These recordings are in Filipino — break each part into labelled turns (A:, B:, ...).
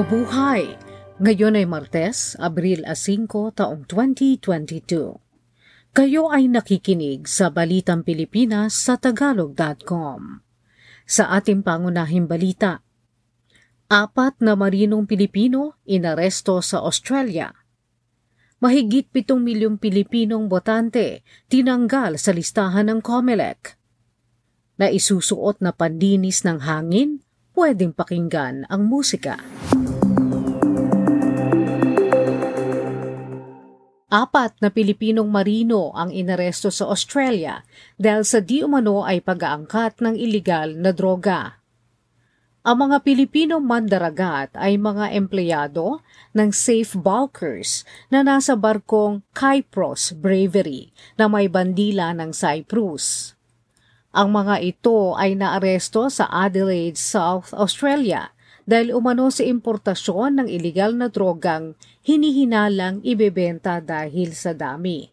A: Mabuhay! Ngayon ay Martes, Abril 5, taong 2022. Kayo ay nakikinig sa Balitang Pilipinas sa Tagalog.com. Sa ating pangunahing balita, apat na marinong Pilipino inaresto sa Australia. Mahigit 7 milyong Pilipinong botante tinanggal sa listahan ng COMELEC. Na isusuot na pandinis ng hangin, pwedeng pakinggan ang musika. Apat na Pilipinong marino ang inaresto sa Australia dahil sa di umano ay pag-aangkat ng ilegal na droga. Ang mga Pilipinong mandaragat ay mga empleyado ng Safe Bulkers na nasa barkong Kypros Bravery na may bandila ng Cyprus. Ang mga ito ay naaresto sa Adelaide, South Australia dahil umano sa importasyon ng ilegal na drogang hinihinalang ibebenta dahil sa dami.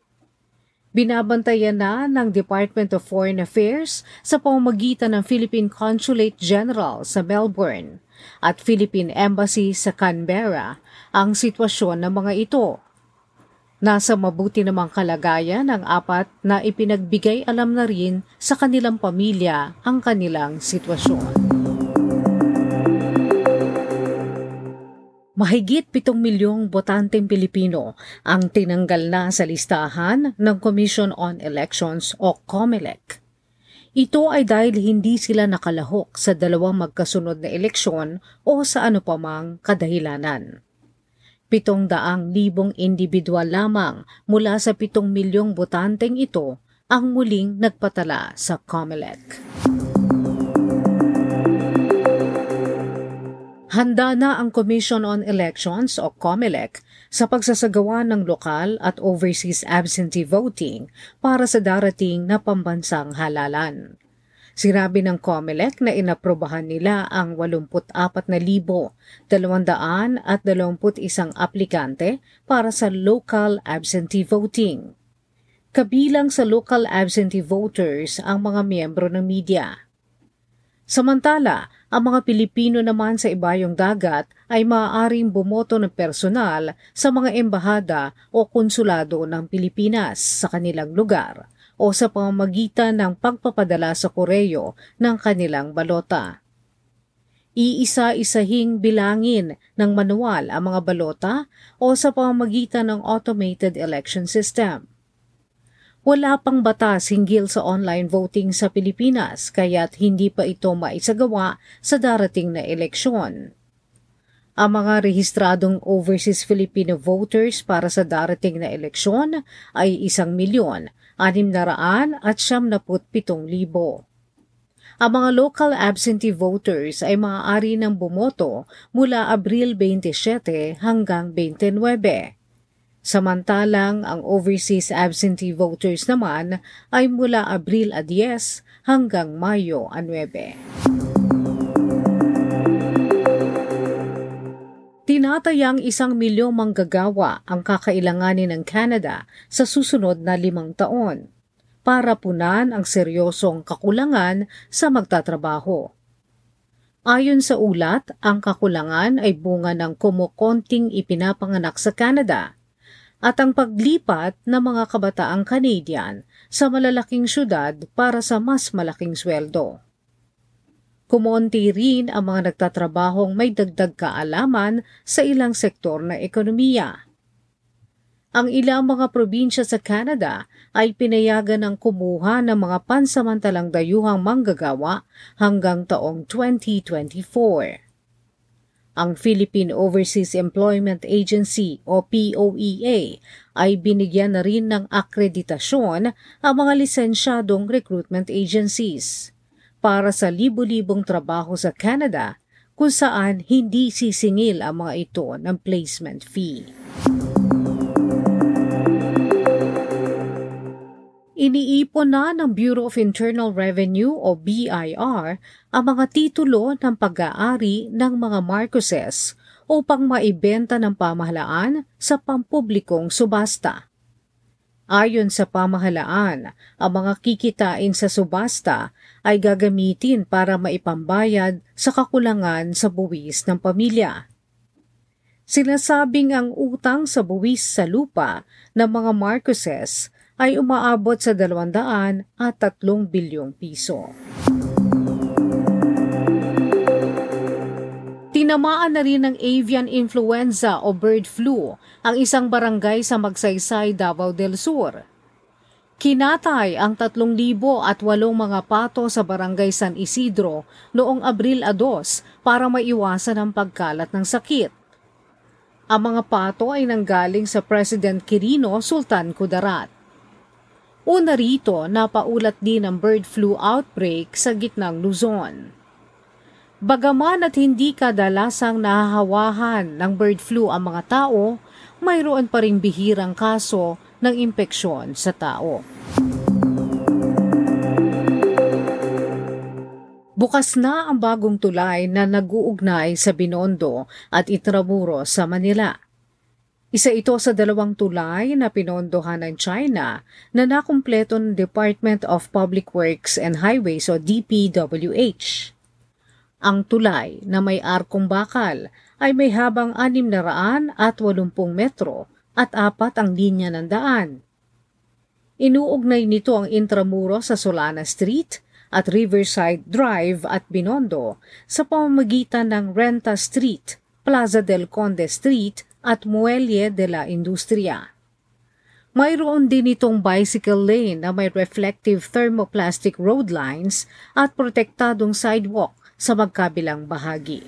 A: Binabantayan na ng Department of Foreign Affairs sa pamamagitan ng Philippine Consulate General sa Melbourne at Philippine Embassy sa Canberra ang sitwasyon ng mga ito. Nasa mabuti namang kalagayan ng apat na ipinagbigay alam na rin sa kanilang pamilya ang kanilang sitwasyon. Mahigit 7 milyong botanteng Pilipino ang tinanggal na sa listahan ng Commission on Elections o COMELEC. Ito ay dahil hindi sila nakalahok sa dalawang magkasunod na eleksyon o sa ano pamang kadahilanan. Pitong daang libong individual lamang mula sa pitong milyong botanteng ito ang muling nagpatala sa COMELEC. Handa na ang Commission on Elections o COMELEC sa pagsasagawa ng lokal at overseas absentee voting para sa darating na pambansang halalan. Sinabi ng COMELEC na inaprobahan nila ang 84,221 aplikante para sa local absentee voting. Kabilang sa local absentee voters ang mga miyembro ng media. Samantala, ang mga Pilipino naman sa ibayong dagat ay maaaring bumoto ng personal sa mga embahada o konsulado ng Pilipinas sa kanilang lugar o sa pamamagitan ng pagpapadala sa koreo ng kanilang balota. Iisa-isahing bilangin ng manual ang mga balota o sa pamamagitan ng automated election system. Wala pang batas hinggil sa online voting sa Pilipinas kaya't hindi pa ito maisagawa sa darating na eleksyon. Ang mga rehistradong overseas Filipino voters para sa darating na eleksyon ay isang milyon, anim na raan at siyam na pitong libo. Ang mga local absentee voters ay maaari ng bumoto mula Abril 27 hanggang 29 Samantalang ang overseas absentee voters naman ay mula Abril 10 hanggang Mayo 9. Tinatayang isang milyong manggagawa ang kakailanganin ng Canada sa susunod na limang taon para punan ang seryosong kakulangan sa magtatrabaho. Ayon sa ulat, ang kakulangan ay bunga ng kumukonting ipinapanganak sa Canada at ang paglipat ng mga kabataang Canadian sa malalaking syudad para sa mas malaking sweldo. Kumonti rin ang mga nagtatrabahong may dagdag kaalaman sa ilang sektor na ekonomiya. Ang ilang mga probinsya sa Canada ay pinayagan ng kumuha ng mga pansamantalang dayuhang manggagawa hanggang taong 2024 ang Philippine Overseas Employment Agency o POEA ay binigyan na rin ng akreditasyon ang mga lisensyadong recruitment agencies para sa libu-libong trabaho sa Canada kung saan hindi sisingil ang mga ito ng placement fee. Iniipon na ng Bureau of Internal Revenue o BIR ang mga titulo ng pag-aari ng mga Marcoses upang maibenta ng pamahalaan sa pampublikong subasta. Ayon sa pamahalaan, ang mga kikitain sa subasta ay gagamitin para maipambayad sa kakulangan sa buwis ng pamilya. Sinasabing ang utang sa buwis sa lupa ng mga Marcoses ay umaabot sa 200 at 3 bilyong piso. Tinamaan na rin ng avian influenza o bird flu ang isang barangay sa Magsaysay, Davao del Sur. Kinatay ang 3,000 at walong mga pato sa barangay San Isidro noong Abril 2 para maiwasan ang pagkalat ng sakit. Ang mga pato ay nanggaling sa President Quirino Sultan Kudarat. Una rito, napaulat din ang bird flu outbreak sa gitnang Luzon. Bagaman at hindi kadalasang nahahawahan ng bird flu ang mga tao, mayroon pa ring bihirang kaso ng impeksyon sa tao. Bukas na ang bagong tulay na nag-uugnay sa Binondo at Intramuros sa Manila. Isa ito sa dalawang tulay na pinondohan ng China na nakumpleto ng Department of Public Works and Highways o DPWH. Ang tulay na may arkong bakal ay may habang 600 at 80 metro at apat ang linya ng daan. Inuugnay nito ang Intramuros sa Solana Street at Riverside Drive at Binondo sa pamamagitan ng Renta Street, Plaza del Conde Street at Muelle de la Industria. Mayroon din itong bicycle lane na may reflective thermoplastic road lines at protektadong sidewalk sa magkabilang bahagi.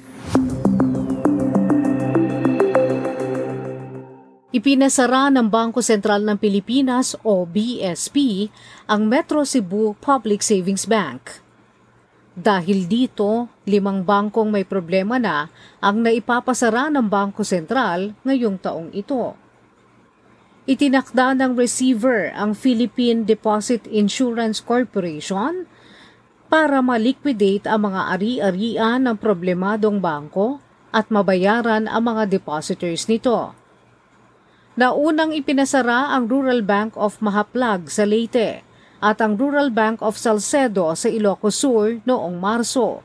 A: Ipinasara ng Bangko Sentral ng Pilipinas o BSP ang Metro Cebu Public Savings Bank. Dahil dito, limang bangkong may problema na ang naipapasara ng Bangko Sentral ngayong taong ito. Itinakda ng receiver ang Philippine Deposit Insurance Corporation para maliquidate ang mga ari-arian ng problemadong bangko at mabayaran ang mga depositors nito na unang ipinasara ang Rural Bank of Mahaplag sa Leyte at ang Rural Bank of Salcedo sa Ilocos Sur noong Marso.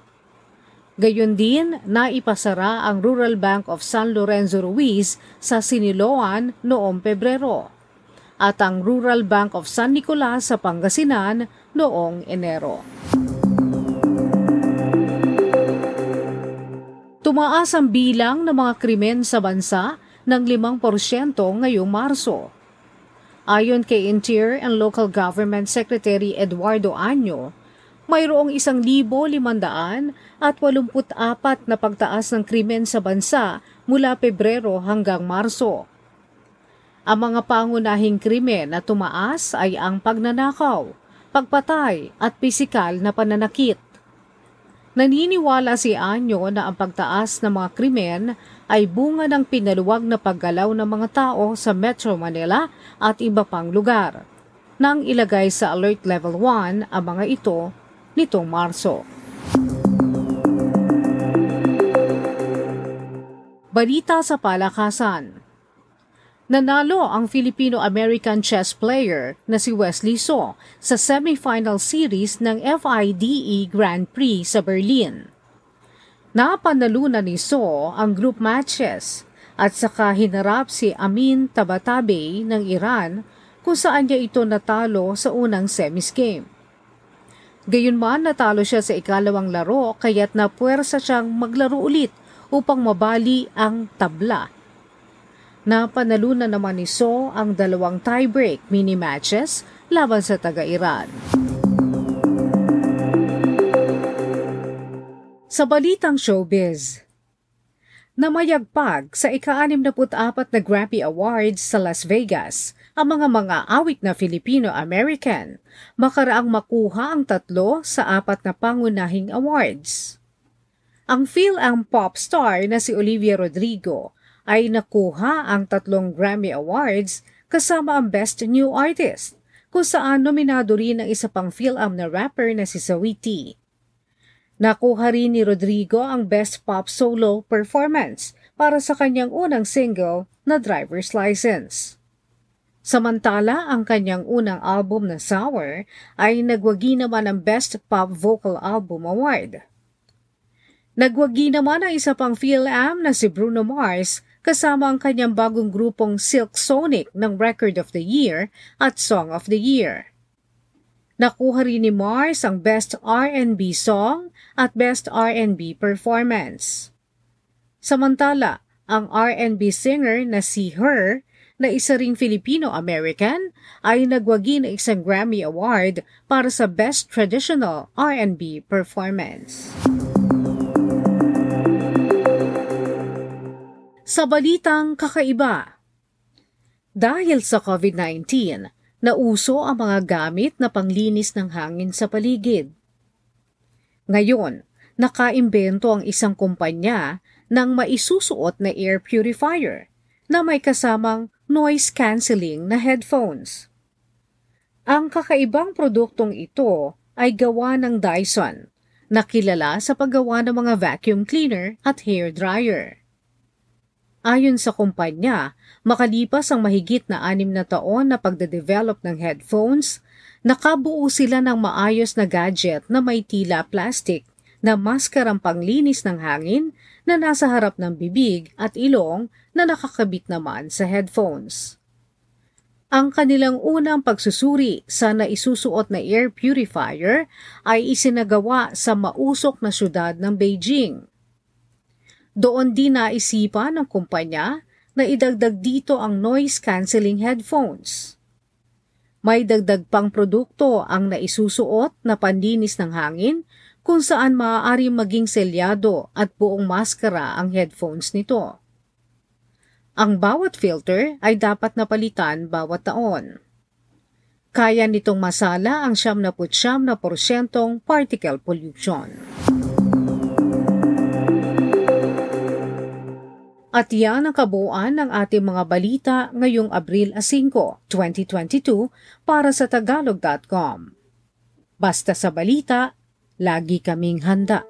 A: Gayon din, naipasara ang Rural Bank of San Lorenzo Ruiz sa Siniloan noong Pebrero at ang Rural Bank of San Nicolas sa Pangasinan noong Enero. Tumaas ang bilang ng mga krimen sa bansa ng 5% ngayong Marso. Ayon kay Interior and Local Government Secretary Eduardo Anyo, mayroong 1,500 at 84 na pagtaas ng krimen sa bansa mula Pebrero hanggang Marso. Ang mga pangunahing krimen na tumaas ay ang pagnanakaw, pagpatay at pisikal na pananakit. Naniniwala si Anyo na ang pagtaas ng mga krimen ay bunga ng pinaluwag na paggalaw ng mga tao sa Metro Manila at iba pang lugar. Nang ilagay sa Alert Level 1 ang mga ito nitong Marso. Balita sa palakasan Nanalo ang Filipino-American chess player na si Wesley So sa semifinal series ng FIDE Grand Prix sa Berlin. Napanalunan ni So ang group matches at saka hinarap si Amin Tabatabe ng Iran kung saan niya ito natalo sa unang semis game. Gayunman natalo siya sa ikalawang laro kaya't napuwersa siyang maglaro ulit upang mabali ang tabla Napanalunan naman ni So ang dalawang tiebreak mini matches laban sa taga-Iran. Sa balitang showbiz, Namayagpag sa ika-64 na Grammy Awards sa Las Vegas ang mga mga awit na Filipino-American, makaraang makuha ang tatlo sa apat na pangunahing awards. Ang Phil ang pop star na si Olivia Rodrigo ay nakuha ang tatlong Grammy Awards kasama ang Best New Artist, kung saan nominado rin ang isa pang film na rapper na si Sawiti. Nakuha rin ni Rodrigo ang Best Pop Solo Performance para sa kanyang unang single na Driver's License. Samantala, ang kanyang unang album na Sour ay nagwagi naman ng Best Pop Vocal Album Award. Nagwagi naman ang isa pang PhilAm na si Bruno Mars kasama ang kanyang bagong grupong Silk Sonic ng Record of the Year at Song of the Year. Nakuha rin ni Mars ang Best R&B Song at Best R&B Performance. Samantala, ang R&B singer na si Her na isa ring Filipino-American ay nagwagi ng isang Grammy Award para sa Best Traditional R&B Performance. Sa balitang kakaiba, dahil sa COVID-19, nauso ang mga gamit na panglinis ng hangin sa paligid. Ngayon, nakaimbento ang isang kumpanya ng maisusuot na air purifier na may kasamang noise-canceling na headphones. Ang kakaibang produktong ito ay gawa ng Dyson, na kilala sa paggawa ng mga vacuum cleaner at hair dryer. Ayon sa kumpanya, makalipas ang mahigit na anim na taon na pagde-develop ng headphones, nakabuo sila ng maayos na gadget na may tila plastic na maskarang panglinis ng hangin na nasa harap ng bibig at ilong na nakakabit naman sa headphones. Ang kanilang unang pagsusuri sa naisusuot na air purifier ay isinagawa sa mausok na syudad ng Beijing doon din naisipan ng kumpanya na idagdag dito ang noise-canceling headphones. May dagdag pang produkto ang naisusuot na pandinis ng hangin kung saan maaari maging selyado at buong maskara ang headphones nito. Ang bawat filter ay dapat napalitan bawat taon. Kaya nitong masala ang 79% na porsyentong particle pollution. At yan ang kabuuan ng ating mga balita ngayong Abril 5, 2022 para sa tagalog.com. Basta sa balita, lagi kaming handa.